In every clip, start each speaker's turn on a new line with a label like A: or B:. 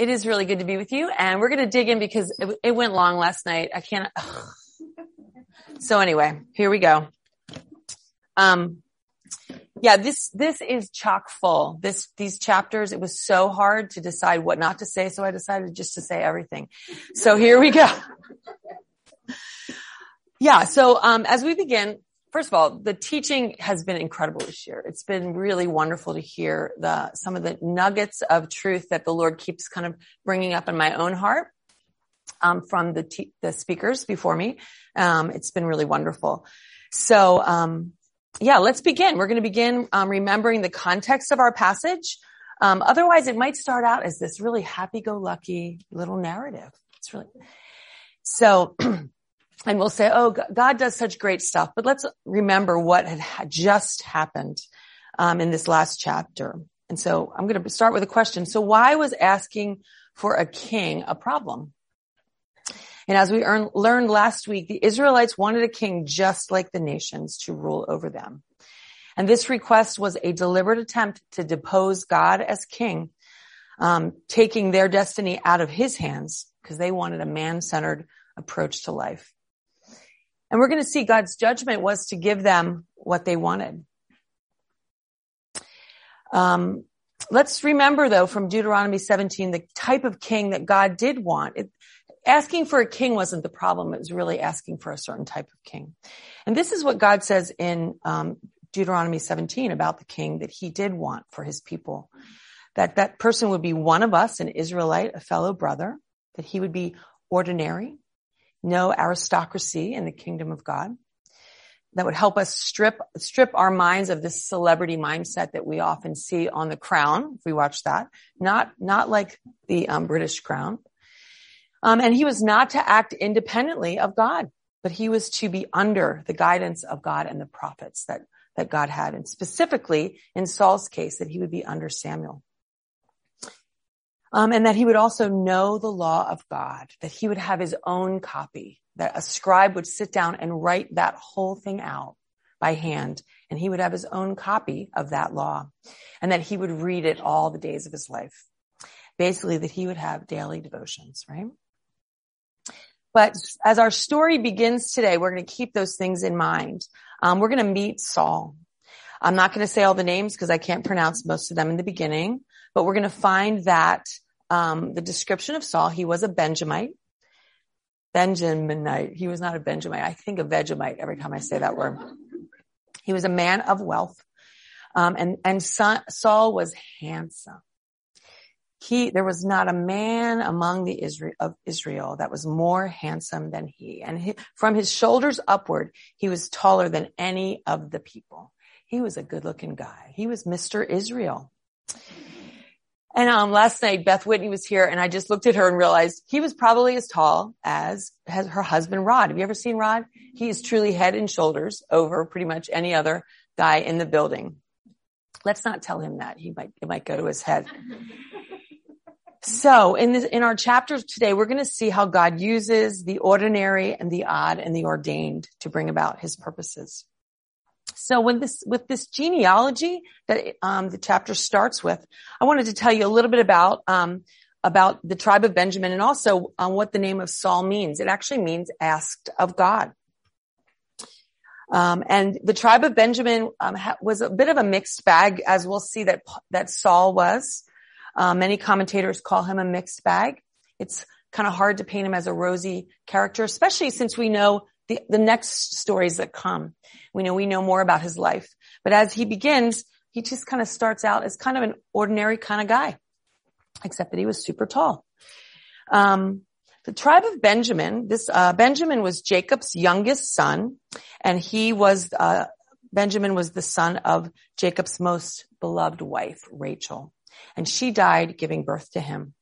A: it is really good to be with you and we're going to dig in because it, it went long last night. I can't. So anyway, here we go. Um, yeah, this, this is chock full. This, these chapters, it was so hard to decide what not to say. So I decided just to say everything. So here we go. Yeah. So, um, as we begin, first of all, the teaching has been incredible this year. It's been really wonderful to hear the, some of the nuggets of truth that the Lord keeps kind of bringing up in my own heart. Um, from the, the speakers before me. Um, it's been really wonderful. So, um, yeah, let's begin. We're going to begin um, remembering the context of our passage. Um, otherwise, it might start out as this really happy-go-lucky little narrative. It's really so. and we'll say, "Oh, God does such great stuff," but let's remember what had just happened um, in this last chapter. And so, I'm going to start with a question. So, why was asking for a king a problem? And as we earn, learned last week, the Israelites wanted a king just like the nations to rule over them. And this request was a deliberate attempt to depose God as king, um, taking their destiny out of his hands because they wanted a man-centered approach to life. And we're going to see God's judgment was to give them what they wanted. Um, let's remember though from Deuteronomy 17 the type of king that God did want. It, asking for a king wasn't the problem. It was really asking for a certain type of king. And this is what God says in um, Deuteronomy 17 about the king that he did want for his people. That that person would be one of us, an Israelite, a fellow brother, that he would be ordinary, no aristocracy in the kingdom of God. That would help us strip, strip our minds of this celebrity mindset that we often see on the crown, if we watch that. Not, not like the um, British crown, um, and he was not to act independently of God, but he was to be under the guidance of God and the prophets that, that God had. And specifically in Saul's case, that he would be under Samuel. Um, and that he would also know the law of God, that he would have his own copy, that a scribe would sit down and write that whole thing out by hand, and he would have his own copy of that law, and that he would read it all the days of his life. Basically, that he would have daily devotions, right? But as our story begins today, we're going to keep those things in mind. Um, we're going to meet Saul. I'm not going to say all the names because I can't pronounce most of them in the beginning, but we're going to find that um, the description of Saul, he was a Benjamite. Benjaminite. He was not a Benjamite. I think a Vegemite every time I say that word. He was a man of wealth. Um, and, and Saul was handsome he, there was not a man among the Israel of Israel that was more handsome than he. And he, from his shoulders upward, he was taller than any of the people. He was a good looking guy. He was Mr. Israel. And um, last night, Beth Whitney was here, and I just looked at her and realized he was probably as tall as, her husband Rod. Have you ever seen Rod? He is truly head and shoulders over pretty much any other guy in the building. Let's not tell him that. He might, it might go to his head. So in this, in our chapters today, we're going to see how God uses the ordinary and the odd and the ordained to bring about his purposes. So when this, with this genealogy that um, the chapter starts with, I wanted to tell you a little bit about um, about the tribe of Benjamin and also um, what the name of Saul means. It actually means asked of God. Um, and the tribe of Benjamin um, ha- was a bit of a mixed bag, as we'll see that that Saul was. Uh, many commentators call him a mixed bag. It's kind of hard to paint him as a rosy character, especially since we know the, the next stories that come. We know we know more about his life. But as he begins, he just kind of starts out as kind of an ordinary kind of guy, except that he was super tall. Um, the tribe of Benjamin, this uh, Benjamin was Jacob's youngest son, and he was uh, Benjamin was the son of Jacob's most beloved wife, Rachel and she died giving birth to him.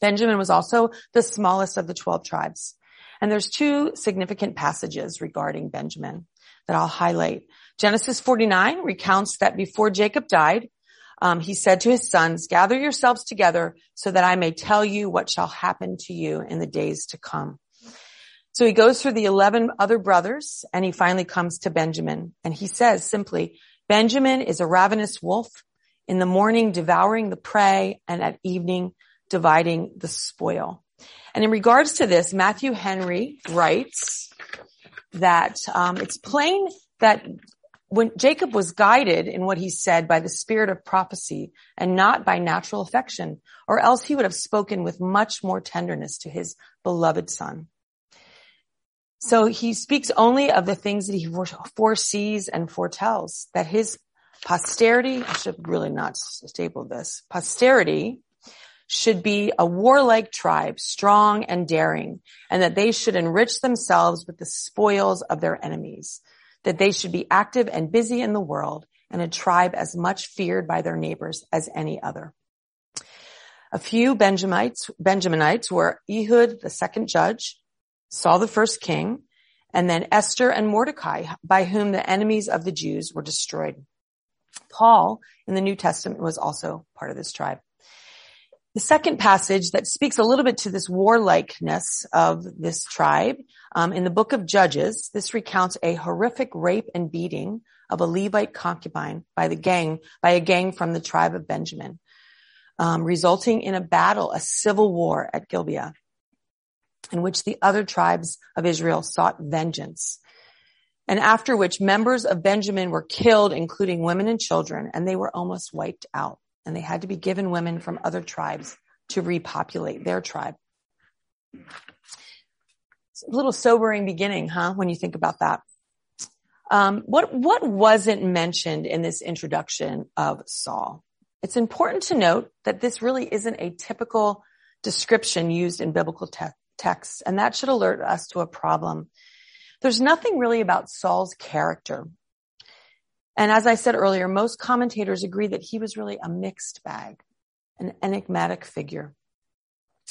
A: Benjamin was also the smallest of the 12 tribes. And there's two significant passages regarding Benjamin that I'll highlight. Genesis 49 recounts that before Jacob died, um, he said to his sons, gather yourselves together so that I may tell you what shall happen to you in the days to come. So he goes through the 11 other brothers and he finally comes to Benjamin and he says simply, Benjamin is a ravenous wolf in the morning devouring the prey and at evening dividing the spoil. And in regards to this, Matthew Henry writes that um, it's plain that when Jacob was guided in what he said by the spirit of prophecy and not by natural affection, or else he would have spoken with much more tenderness to his beloved son. So he speaks only of the things that he foresees and foretells, that his posterity, I should really not staple this, posterity should be a warlike tribe, strong and daring, and that they should enrich themselves with the spoils of their enemies that they should be active and busy in the world and a tribe as much feared by their neighbors as any other. A few Benjamites, Benjaminites were Ehud, the second judge, Saul, the first king, and then Esther and Mordecai, by whom the enemies of the Jews were destroyed. Paul in the New Testament was also part of this tribe. The second passage that speaks a little bit to this warlikeness of this tribe um, in the book of Judges, this recounts a horrific rape and beating of a Levite concubine by the gang by a gang from the tribe of Benjamin, um, resulting in a battle, a civil war at Gibeah, in which the other tribes of Israel sought vengeance. And after which members of Benjamin were killed, including women and children, and they were almost wiped out and they had to be given women from other tribes to repopulate their tribe. It's a little sobering beginning, huh? When you think about that. Um, what what wasn't mentioned in this introduction of Saul? It's important to note that this really isn't a typical description used in biblical te- texts, and that should alert us to a problem. There's nothing really about Saul's character and as I said earlier, most commentators agree that he was really a mixed bag, an enigmatic figure.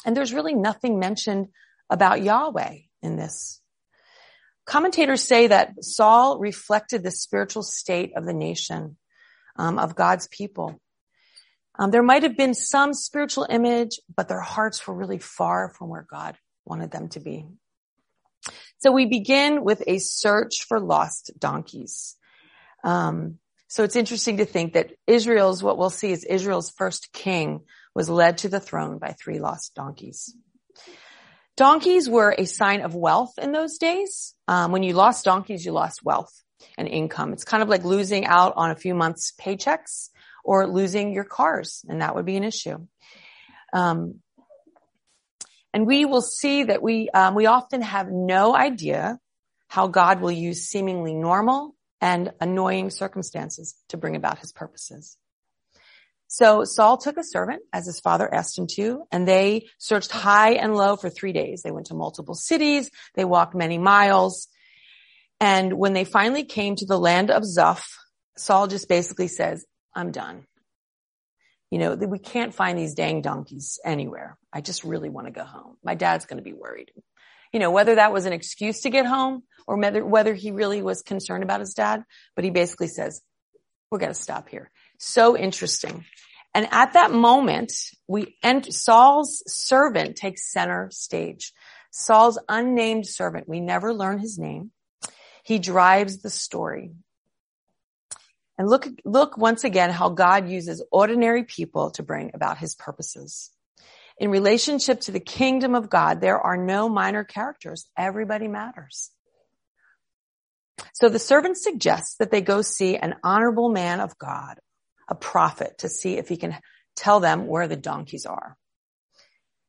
A: And there's really nothing mentioned about Yahweh in this. Commentators say that Saul reflected the spiritual state of the nation, um, of God's people. Um, there might have been some spiritual image, but their hearts were really far from where God wanted them to be. So we begin with a search for lost donkeys. Um, so it's interesting to think that Israel's, what we'll see is Israel's first king was led to the throne by three lost donkeys. Donkeys were a sign of wealth in those days. Um, when you lost donkeys, you lost wealth and income. It's kind of like losing out on a few months paychecks or losing your cars, and that would be an issue. Um, and we will see that we um, we often have no idea how God will use seemingly normal and annoying circumstances to bring about his purposes. So Saul took a servant as his father asked him to, and they searched high and low for three days. They went to multiple cities. They walked many miles. And when they finally came to the land of Zuph, Saul just basically says, I'm done. You know, we can't find these dang donkeys anywhere. I just really want to go home. My dad's going to be worried. You know, whether that was an excuse to get home or whether, whether he really was concerned about his dad, but he basically says, we're going to stop here. So interesting. And at that moment, we enter, Saul's servant takes center stage. Saul's unnamed servant, we never learn his name. He drives the story. And look, look once again how God uses ordinary people to bring about his purposes. In relationship to the kingdom of God, there are no minor characters. Everybody matters. So the servant suggests that they go see an honorable man of God, a prophet, to see if he can tell them where the donkeys are.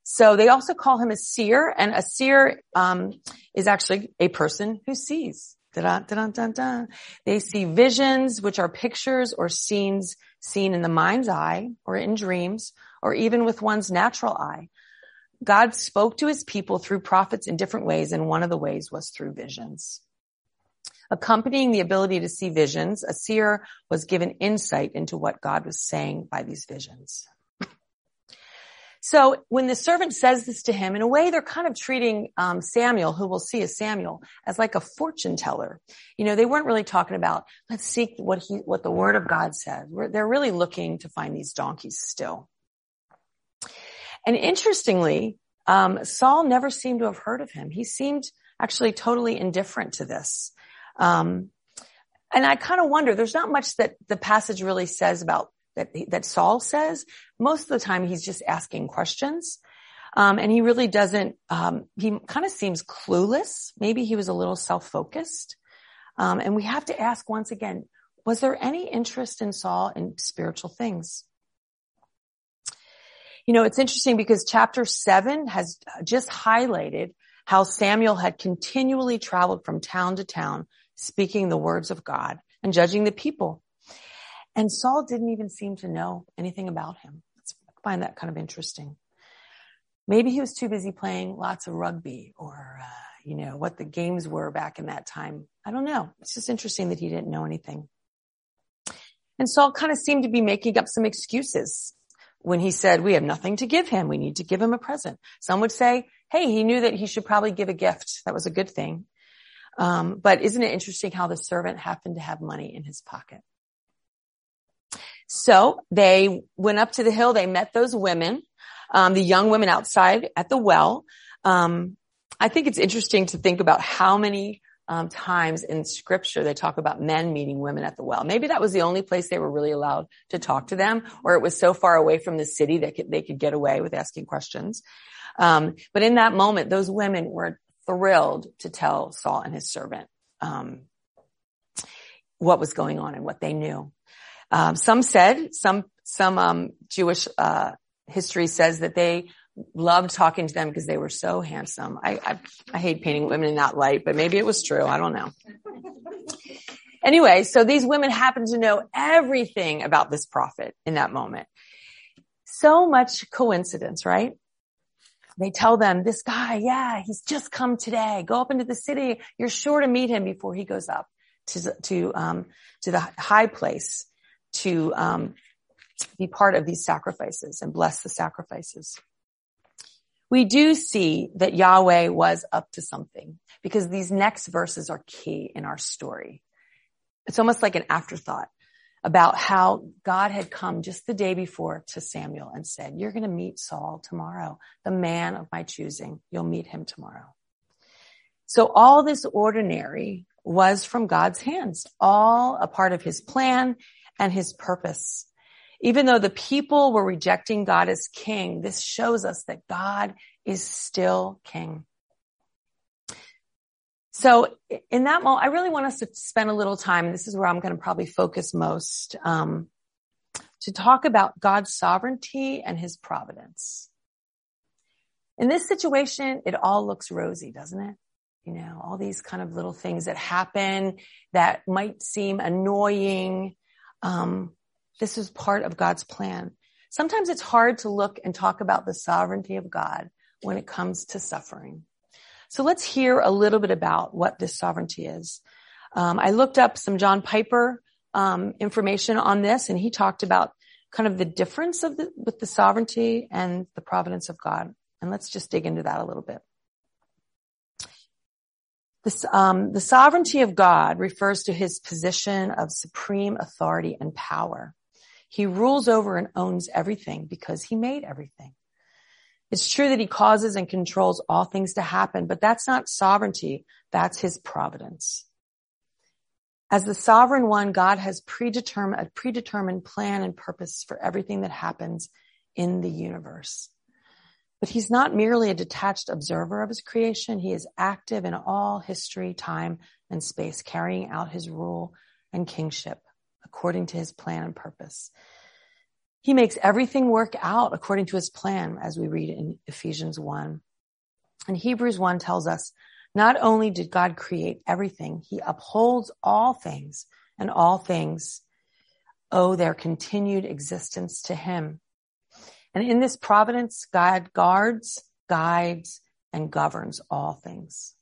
A: So they also call him a seer, and a seer um, is actually a person who sees. They see visions, which are pictures or scenes seen in the mind's eye or in dreams or even with one's natural eye. God spoke to his people through prophets in different ways, and one of the ways was through visions. Accompanying the ability to see visions, a seer was given insight into what God was saying by these visions. So when the servant says this to him, in a way, they're kind of treating um, Samuel, who we'll see as Samuel, as like a fortune teller. You know, they weren't really talking about let's seek what he, what the Word of God says. they're really looking to find these donkeys still. And interestingly, um, Saul never seemed to have heard of him. He seemed actually totally indifferent to this. Um, and I kind of wonder, there's not much that the passage really says about that, that Saul says, most of the time he's just asking questions. Um, and he really doesn't, um, he kind of seems clueless. Maybe he was a little self-focused. Um, and we have to ask once again, was there any interest in Saul in spiritual things? You know, it's interesting because chapter seven has just highlighted how Samuel had continually traveled from town to town, speaking the words of God and judging the people. And Saul didn't even seem to know anything about him. I find that kind of interesting. Maybe he was too busy playing lots of rugby or, uh, you know, what the games were back in that time. I don't know. It's just interesting that he didn't know anything. And Saul kind of seemed to be making up some excuses when he said, we have nothing to give him. We need to give him a present. Some would say, Hey, he knew that he should probably give a gift. That was a good thing. Um, but isn't it interesting how the servant happened to have money in his pocket? So they went up to the hill. They met those women, um, the young women outside at the well. Um, I think it's interesting to think about how many um, times in scripture they talk about men meeting women at the well. Maybe that was the only place they were really allowed to talk to them, or it was so far away from the city that they could get away with asking questions. Um, but in that moment, those women were thrilled to tell Saul and his servant um, what was going on and what they knew. Um, some said, some some um, Jewish uh, history says that they loved talking to them because they were so handsome. I, I, I hate painting women in that light, but maybe it was true. I don't know. anyway, so these women happen to know everything about this prophet in that moment. So much coincidence, right? They tell them, this guy, yeah, he's just come today. Go up into the city. You're sure to meet him before he goes up to, to, um, to the high place to, um, be part of these sacrifices and bless the sacrifices. We do see that Yahweh was up to something because these next verses are key in our story. It's almost like an afterthought about how God had come just the day before to Samuel and said, you're going to meet Saul tomorrow, the man of my choosing. You'll meet him tomorrow. So all this ordinary was from God's hands, all a part of his plan and his purpose. Even though the people were rejecting God as king, this shows us that God is still king. So in that moment, I really want us to spend a little time. This is where I'm going to probably focus most, um, to talk about God's sovereignty and his providence. In this situation, it all looks rosy, doesn't it? You know, all these kind of little things that happen that might seem annoying. Um, this is part of God's plan. Sometimes it's hard to look and talk about the sovereignty of God when it comes to suffering. So let's hear a little bit about what this sovereignty is. Um, I looked up some John Piper um, information on this, and he talked about kind of the difference of the, with the sovereignty and the providence of God. And let's just dig into that a little bit. This, um, the sovereignty of God refers to his position of supreme authority and power. He rules over and owns everything because he made everything. It's true that he causes and controls all things to happen, but that's not sovereignty. That's his providence. As the sovereign one, God has predetermined, a predetermined plan and purpose for everything that happens in the universe. But he's not merely a detached observer of his creation. He is active in all history, time, and space, carrying out his rule and kingship according to his plan and purpose. He makes everything work out according to his plan, as we read in Ephesians 1. And Hebrews 1 tells us, not only did God create everything, he upholds all things and all things owe their continued existence to him. And in this providence, God guards, guides, and governs all things.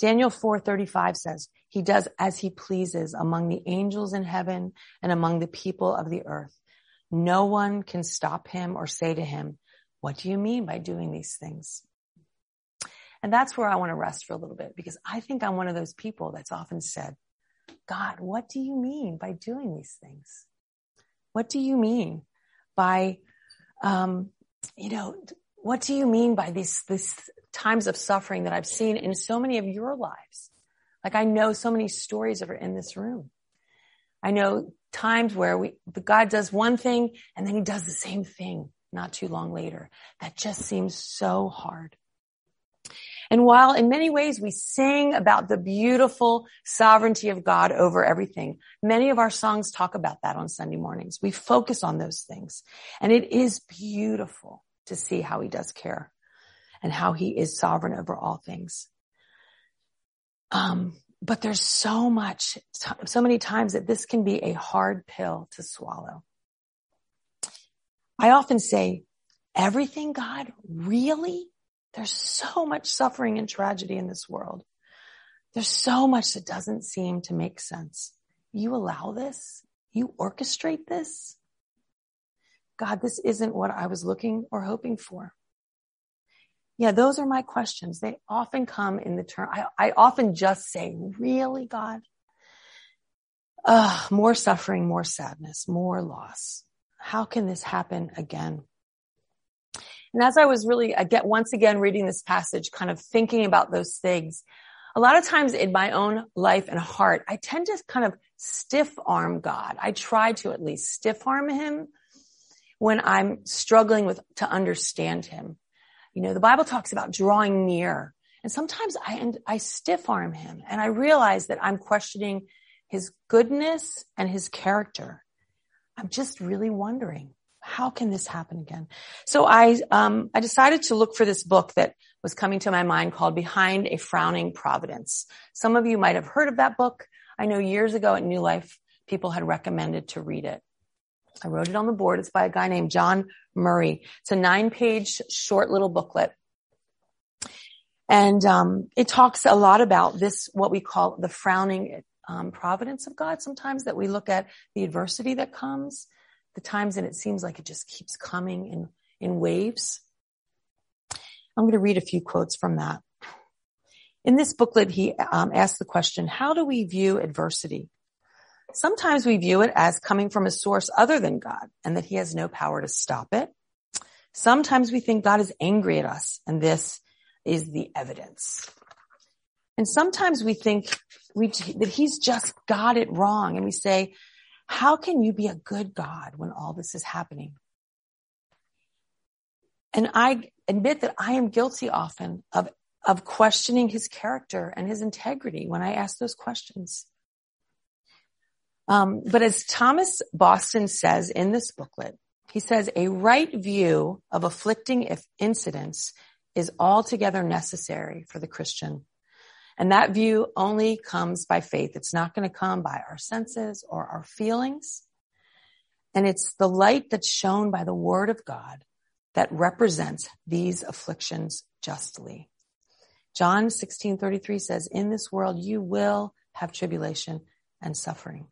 A: Daniel 4:35 says, he does as he pleases among the angels in heaven and among the people of the earth. No one can stop him or say to him, what do you mean by doing these things? And that's where I want to rest for a little bit because I think I'm one of those people that's often said, God, what do you mean by doing these things? What do you mean by, um, you know, what do you mean by these, these times of suffering that I've seen in so many of your lives? Like I know so many stories that are in this room. I know times where we, God does one thing and then he does the same thing not too long later. That just seems so hard. And while in many ways we sing about the beautiful sovereignty of God over everything, many of our songs talk about that on Sunday mornings. We focus on those things. And it is beautiful to see how he does care and how he is sovereign over all things. Um, but there's so much, so many times that this can be a hard pill to swallow. I often say, everything God really? There's so much suffering and tragedy in this world. There's so much that doesn't seem to make sense. You allow this? You orchestrate this? God, this isn't what I was looking or hoping for. Yeah, those are my questions. They often come in the term. I, I often just say, really, God? Uh, more suffering, more sadness, more loss. How can this happen again? And as I was really, I get once again reading this passage, kind of thinking about those things, a lot of times in my own life and heart, I tend to kind of stiff arm God. I try to at least stiff arm him when I'm struggling with to understand him. You know, the Bible talks about drawing near. And sometimes I, I stiff arm him and I realize that I'm questioning his goodness and his character. I'm just really wondering, how can this happen again? So I, um, I decided to look for this book that was coming to my mind called Behind a Frowning Providence. Some of you might have heard of that book. I know years ago at New Life, people had recommended to read it. I wrote it on the board. It's by a guy named John Murray. It's a nine page short little booklet. And um, it talks a lot about this, what we call the frowning um, providence of God sometimes, that we look at the adversity that comes, the times and it seems like it just keeps coming in, in waves. I'm going to read a few quotes from that. In this booklet, he um, asked the question, how do we view adversity? Sometimes we view it as coming from a source other than God and that he has no power to stop it. Sometimes we think God is angry at us and this is the evidence. And sometimes we think we, that he's just got it wrong and we say, how can you be a good God when all this is happening? And I admit that I am guilty often of, of questioning his character and his integrity when I ask those questions. Um, but as Thomas Boston says in this booklet, he says a right view of afflicting incidents is altogether necessary for the Christian. And that view only comes by faith. It's not going to come by our senses or our feelings. And it's the light that's shown by the word of God that represents these afflictions justly. John 16:33 says, "In this world you will have tribulation and suffering."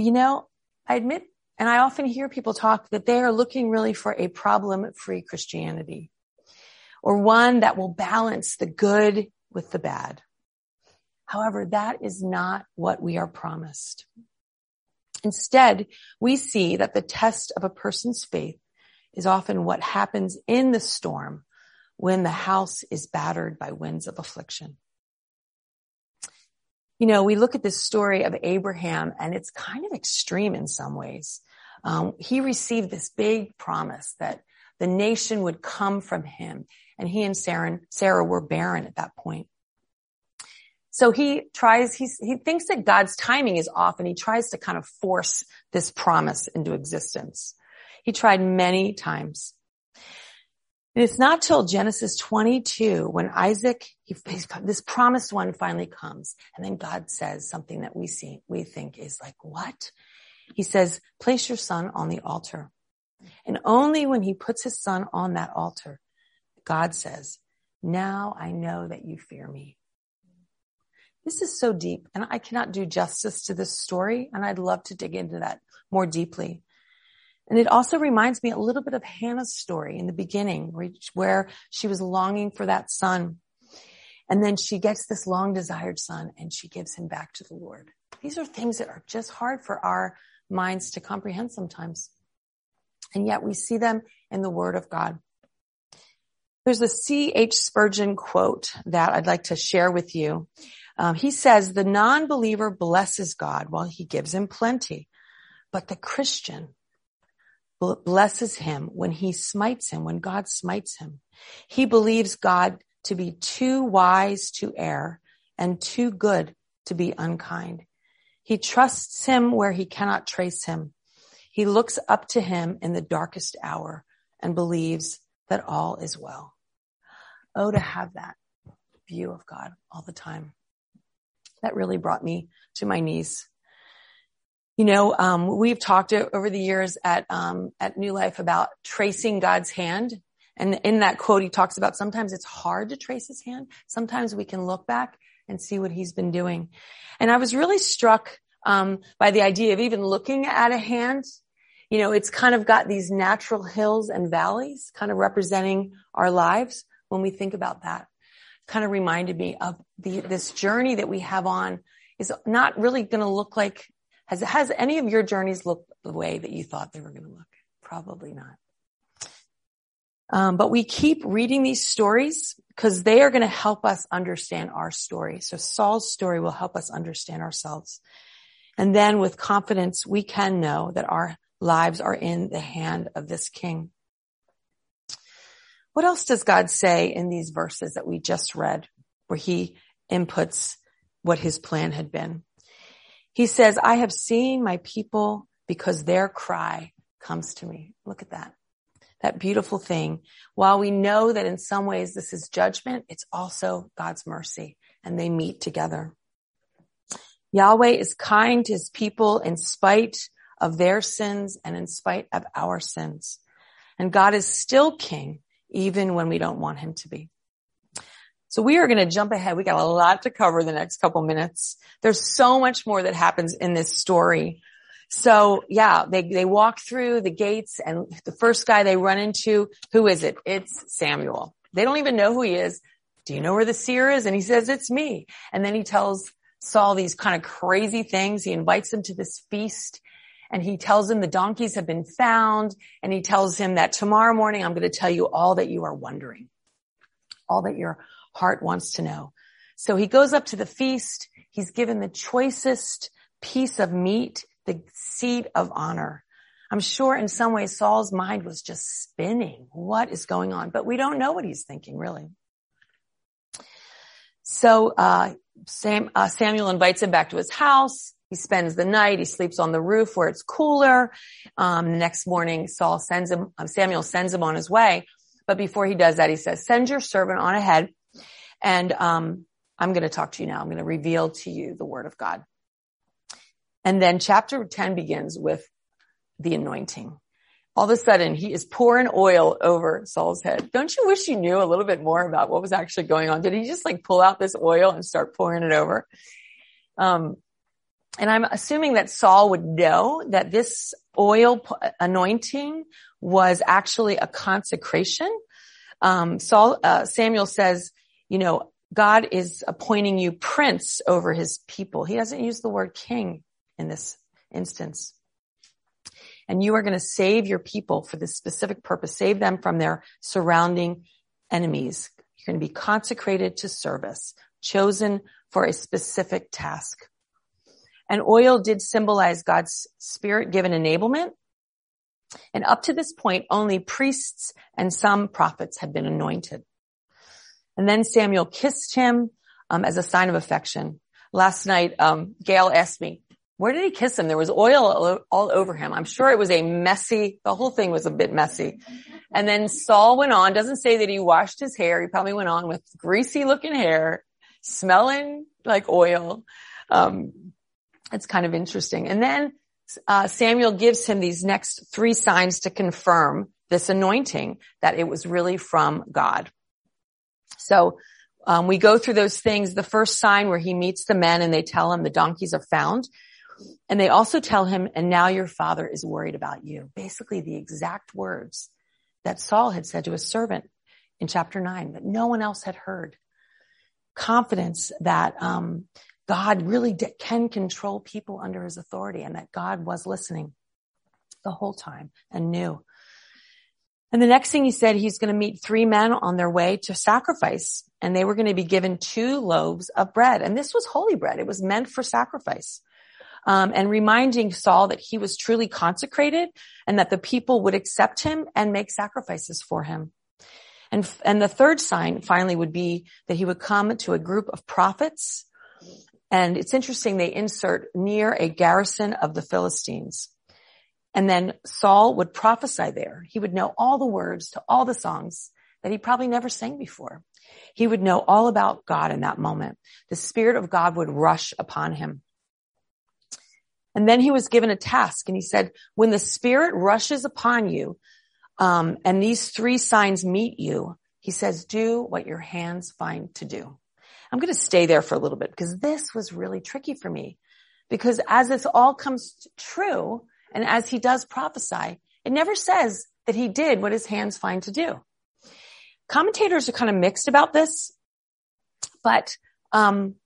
A: You know, I admit, and I often hear people talk that they are looking really for a problem free Christianity or one that will balance the good with the bad. However, that is not what we are promised. Instead, we see that the test of a person's faith is often what happens in the storm when the house is battered by winds of affliction you know, we look at this story of Abraham and it's kind of extreme in some ways. Um, he received this big promise that the nation would come from him and he and Sarah, Sarah were barren at that point. So he tries, he thinks that God's timing is off and he tries to kind of force this promise into existence. He tried many times. And it's not till Genesis 22 when Isaac, he, this promised one finally comes. And then God says something that we see, we think is like, what? He says, place your son on the altar. And only when he puts his son on that altar, God says, now I know that you fear me. This is so deep and I cannot do justice to this story. And I'd love to dig into that more deeply. And it also reminds me a little bit of Hannah's story in the beginning where she was longing for that son. And then she gets this long desired son and she gives him back to the Lord. These are things that are just hard for our minds to comprehend sometimes. And yet we see them in the word of God. There's a C.H. Spurgeon quote that I'd like to share with you. Um, he says the non-believer blesses God while he gives him plenty, but the Christian blesses him when he smites him, when God smites him. He believes God to be too wise to err and too good to be unkind. He trusts him where he cannot trace him. He looks up to him in the darkest hour and believes that all is well. Oh, to have that view of God all the time. That really brought me to my knees. You know, um, we've talked over the years at um, at New Life about tracing God's hand, and in that quote, he talks about sometimes it's hard to trace His hand. Sometimes we can look back and see what He's been doing. And I was really struck um, by the idea of even looking at a hand. You know, it's kind of got these natural hills and valleys, kind of representing our lives. When we think about that, kind of reminded me of the this journey that we have on is not really going to look like has, has any of your journeys looked the way that you thought they were going to look? Probably not. Um, but we keep reading these stories because they are going to help us understand our story. So Saul's story will help us understand ourselves. And then with confidence, we can know that our lives are in the hand of this king. What else does God say in these verses that we just read where he inputs what his plan had been? He says, I have seen my people because their cry comes to me. Look at that. That beautiful thing. While we know that in some ways this is judgment, it's also God's mercy and they meet together. Yahweh is kind to his people in spite of their sins and in spite of our sins. And God is still king even when we don't want him to be. So we are going to jump ahead. We got a lot to cover the next couple minutes. There's so much more that happens in this story. So yeah, they, they walk through the gates and the first guy they run into, who is it? It's Samuel. They don't even know who he is. Do you know where the seer is? And he says, it's me. And then he tells Saul these kind of crazy things. He invites him to this feast and he tells him the donkeys have been found and he tells him that tomorrow morning I'm going to tell you all that you are wondering, all that you're heart wants to know. So he goes up to the feast. He's given the choicest piece of meat, the seat of honor. I'm sure in some ways Saul's mind was just spinning. What is going on? But we don't know what he's thinking really. So uh, Sam, uh, Samuel invites him back to his house. He spends the night. He sleeps on the roof where it's cooler. Um, the next morning, Saul sends him. Uh, Samuel sends him on his way. But before he does that, he says, "Send your servant on ahead and um, I'm going to talk to you now. I'm going to reveal to you the word of God. And then chapter 10 begins with the anointing. All of a sudden, he is pouring oil over Saul's head. Don't you wish you knew a little bit more about what was actually going on? Did he just like pull out this oil and start pouring it over? Um, and I'm assuming that Saul would know that this oil anointing was actually a consecration. Um, Saul, uh, Samuel says, you know, God is appointing you prince over his people. He doesn't use the word king in this instance. And you are going to save your people for this specific purpose, save them from their surrounding enemies. You're going to be consecrated to service, chosen for a specific task. And oil did symbolize God's spirit given enablement. And up to this point, only priests and some prophets had been anointed. And then Samuel kissed him um, as a sign of affection. Last night, um, Gail asked me, where did he kiss him? There was oil all over him. I'm sure it was a messy, the whole thing was a bit messy. And then Saul went on, doesn't say that he washed his hair. He probably went on with greasy looking hair, smelling like oil. Um, it's kind of interesting. And then uh, Samuel gives him these next three signs to confirm this anointing that it was really from God. So um, we go through those things. The first sign where he meets the men and they tell him the donkeys are found. And they also tell him, and now your father is worried about you. Basically the exact words that Saul had said to his servant in chapter nine that no one else had heard. Confidence that um, God really can control people under his authority and that God was listening the whole time and knew. And the next thing he said, he's going to meet three men on their way to sacrifice and they were going to be given two loaves of bread. And this was holy bread. It was meant for sacrifice. Um, and reminding Saul that he was truly consecrated and that the people would accept him and make sacrifices for him. And, and the third sign finally would be that he would come to a group of prophets. And it's interesting, they insert near a garrison of the Philistines. And then Saul would prophesy there. He would know all the words to all the songs that he probably never sang before. He would know all about God in that moment. The Spirit of God would rush upon him. And then he was given a task and he said, when the Spirit rushes upon you, um, and these three signs meet you, he says, do what your hands find to do. I'm going to stay there for a little bit because this was really tricky for me because as this all comes true and as he does prophesy, it never says that he did what his hands find to do. Commentators are kind of mixed about this, but um,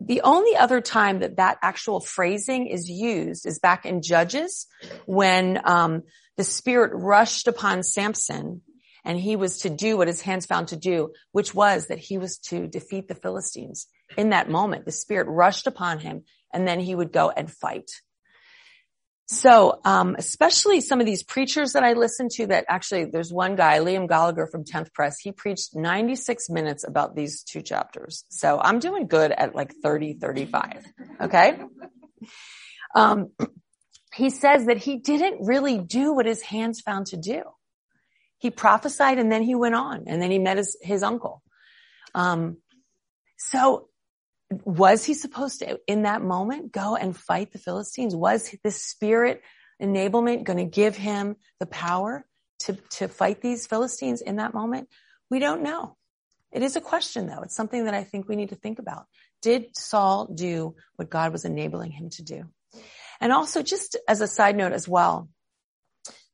A: the only other time that that actual phrasing is used is back in Judges when um, the Spirit rushed upon Samson and he was to do what his hands found to do, which was that he was to defeat the Philistines. In that moment, the Spirit rushed upon him and then he would go and fight. So, um, especially some of these preachers that I listen to that actually, there's one guy, Liam Goligher from 10th Press. He preached 96 minutes about these two chapters. So I'm doing good at like 30, 35. Okay. Um, he says that he didn't really do what his hands found to do. He prophesied and then he went on and then he met his, his uncle. Um, so was he supposed to, in that moment, go and fight the Philistines? Was the spirit enablement going to give him the power to, to fight these Philistines in that moment? We don't know. It is a question though. It's something that I think we need to think about. Did Saul do what God was enabling him to do? And also just as a side note as well,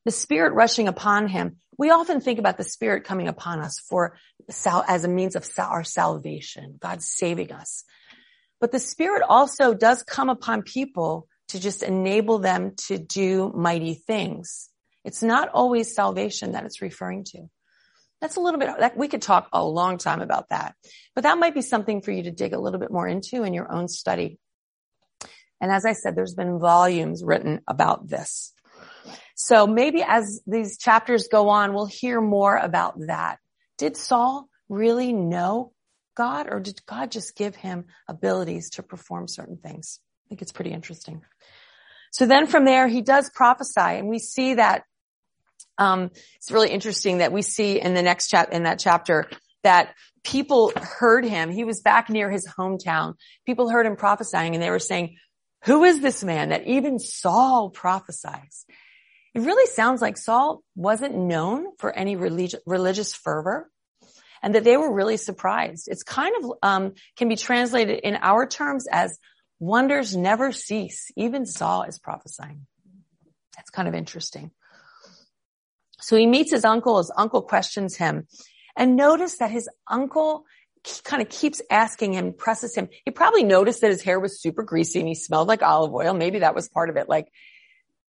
A: the spirit rushing upon him. We often think about the spirit coming upon us for as a means of our salvation, God saving us. But the Spirit also does come upon people to just enable them to do mighty things. It's not always salvation that it's referring to. That's a little bit, that, we could talk a long time about that, but that might be something for you to dig a little bit more into in your own study. And as I said, there's been volumes written about this. So maybe as these chapters go on, we'll hear more about that. Did Saul really know God or did God just give him abilities to perform certain things? I think it's pretty interesting. So then from there, he does prophesy and we see that, um, it's really interesting that we see in the next chap, in that chapter that people heard him. He was back near his hometown. People heard him prophesying and they were saying, who is this man that even Saul prophesies? It really sounds like Saul wasn't known for any religious, religious fervor and that they were really surprised. It's kind of, um, can be translated in our terms as wonders never cease. Even Saul is prophesying. That's kind of interesting. So he meets his uncle. His uncle questions him and notice that his uncle kind of keeps asking him, presses him. He probably noticed that his hair was super greasy and he smelled like olive oil. Maybe that was part of it. Like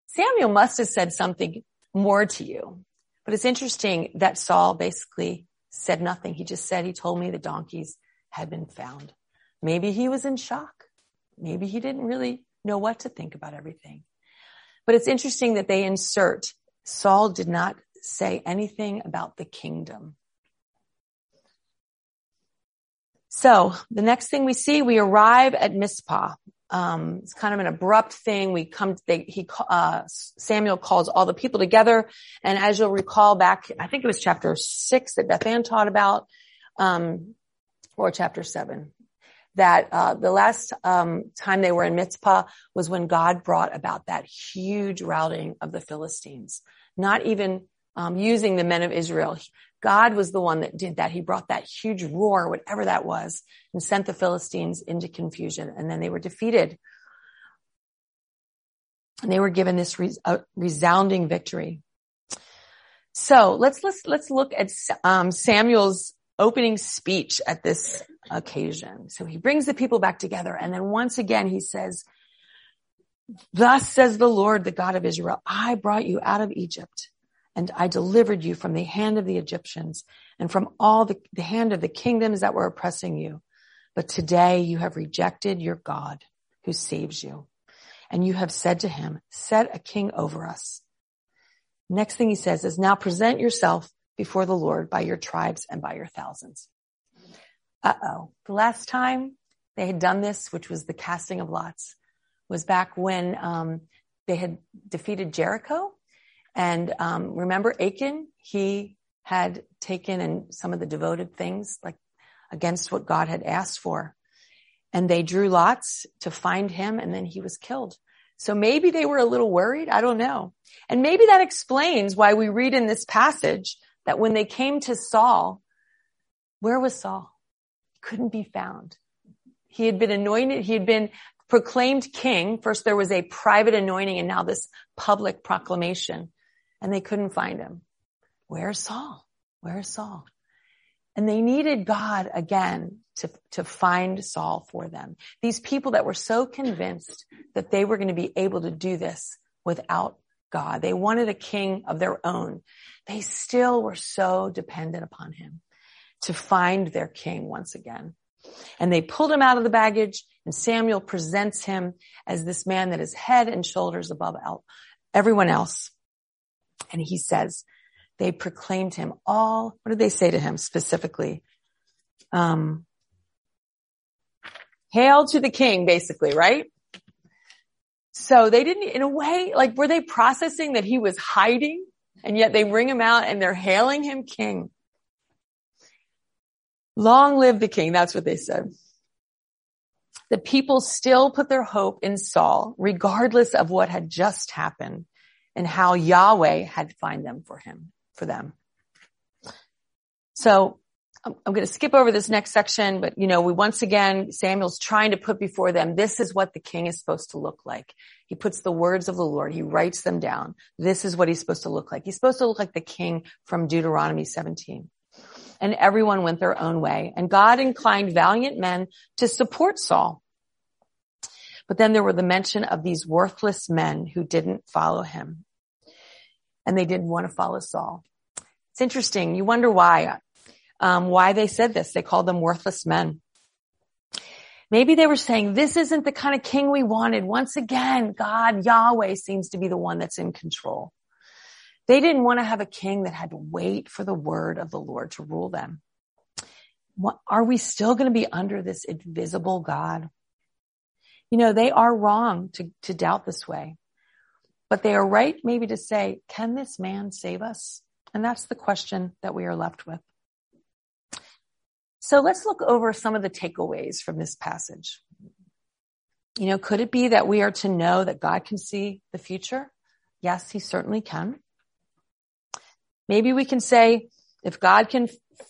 A: Samuel must have said something more to you. But it's interesting that Saul basically said nothing. He just said, he told me the donkeys had been found. Maybe he was in shock. Maybe he didn't really know what to think about everything. But it's interesting that they insert Saul did not say anything about the kingdom. So the next thing we see, we arrive at Mizpah. Um, it's kind of an abrupt thing. We come, they, he, uh, Samuel calls all the people together. And as you'll recall back, I think it was chapter six that Beth Ann taught about, um, or chapter seven, that, uh, the last, um, time they were in Mizpah was when God brought about that huge routing of the Philistines, not even, um, using the men of Israel. God was the one that did that. He brought that huge roar, whatever that was, and sent the Philistines into confusion. And then they were defeated. And they were given this re- resounding victory. So let's, let's, let's look at um, Samuel's opening speech at this occasion. So he brings the people back together. And then once again, he says, thus says the Lord, the God of Israel, I brought you out of Egypt and I delivered you from the hand of the Egyptians and from all the, the hand of the kingdoms that were oppressing you. But today you have rejected your God who saves you. And you have said to him, set a king over us. Next thing he says is now present yourself before the Lord by your tribes and by your thousands. Uh oh. The last time they had done this, which was the casting of lots, was back when um, they had defeated Jericho. And um, remember Achan? He had taken and some of the devoted things like against what God had asked for. And they drew lots to find him and then he was killed. So maybe they were a little worried. I don't know. And maybe that explains why we read in this passage that when they came to Saul, where was Saul? Couldn't be found. He had been anointed. He had been proclaimed king. First there was a private anointing and now this public proclamation and they couldn't find him. Where's Saul? Where's Saul? And they needed God again to, to find Saul for them. These people that were so convinced that they were going to be able to do this without God. They wanted a king of their own. They still were so dependent upon him to find their king once again. And they pulled him out of the baggage and Samuel presents him as this man that is head and shoulders above everyone else. And he says, they proclaimed him all, what did they say to him specifically? Um, hail to the king, basically, right? So they didn't, in a way, like, were they processing that he was hiding and yet they bring him out and they're hailing him king? Long live the king. That's what they said. The people still put their hope in Saul, regardless of what had just happened and how Yahweh had find them for him, for them. So I'm, I'm going to skip over this next section, but you know, we once again, Samuel's trying to put before them, this is what the king is supposed to look like. He puts the words of the Lord, he writes them down. This is what he's supposed to look like. He's supposed to look like the king from Deuteronomy 17 and everyone went their own way. And God inclined valiant men to support Saul. But then there were the mention of these worthless men who didn't follow him. And they didn't want to follow Saul. It's interesting. You wonder why, um, why they said this. They called them worthless men. Maybe they were saying, this isn't the kind of king we wanted. Once again, God, Yahweh seems to be the one that's in control. They didn't want to have a king that had to wait for the word of the Lord to rule them. What, are we still going to be under this invisible God? You know, they are wrong to, to doubt this way, but they are right maybe to say, can this man save us? And that's the question that we are left with. So let's look over some of the takeaways from this passage. You know, could it be that we are to know that God can see the future? Yes, he certainly can. Maybe we can say, if God can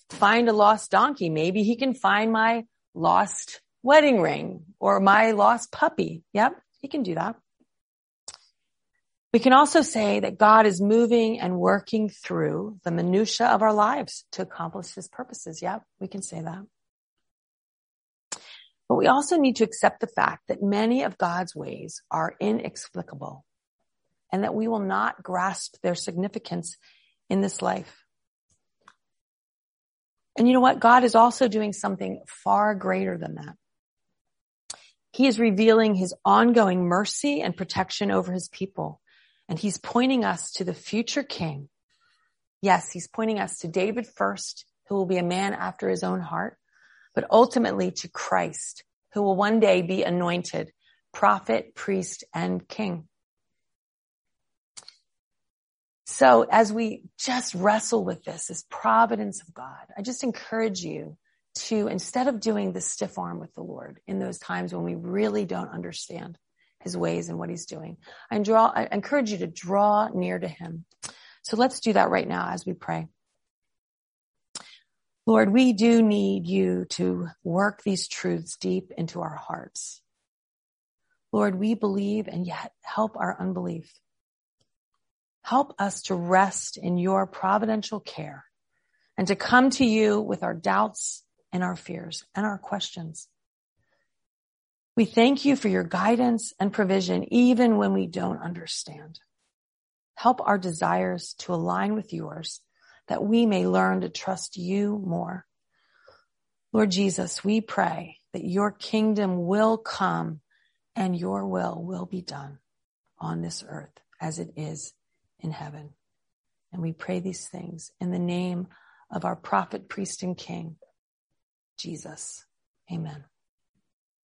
A: find a lost donkey, maybe he can find my lost wedding ring or my lost puppy. Yep, he can do that. We can also say that God is moving and working through the minutia of our lives to accomplish his purposes. Yep, we can say that. But we also need to accept the fact that many of God's ways are inexplicable and that we will not grasp their significance in this life. And you know what? God is also doing something far greater than that. He is revealing his ongoing mercy and protection over his people. And he's pointing us to the future king. Yes, he's pointing us to David first, who will be a man after his own heart, but ultimately to Christ, who will one day be anointed prophet, priest, and king. So as we just wrestle with this, this providence of God, I just encourage you to, instead of doing the stiff arm with the Lord in those times when we really don't understand his ways and what he's doing, I, draw, I encourage you to draw near to him. So let's do that right now as we pray. Lord, we do need you to work these truths deep into our hearts. Lord, we believe and yet help our unbelief. Help us to rest in your providential care and to come to you with our doubts and our fears and our questions. We thank you for your guidance and provision even when we don't understand. Help our desires to align with yours that we may learn to trust you more. Lord Jesus, we pray that your kingdom will come and your will will be done on this earth as it is in heaven. And we pray these things in the name of our prophet, priest, and king, Jesus. Amen.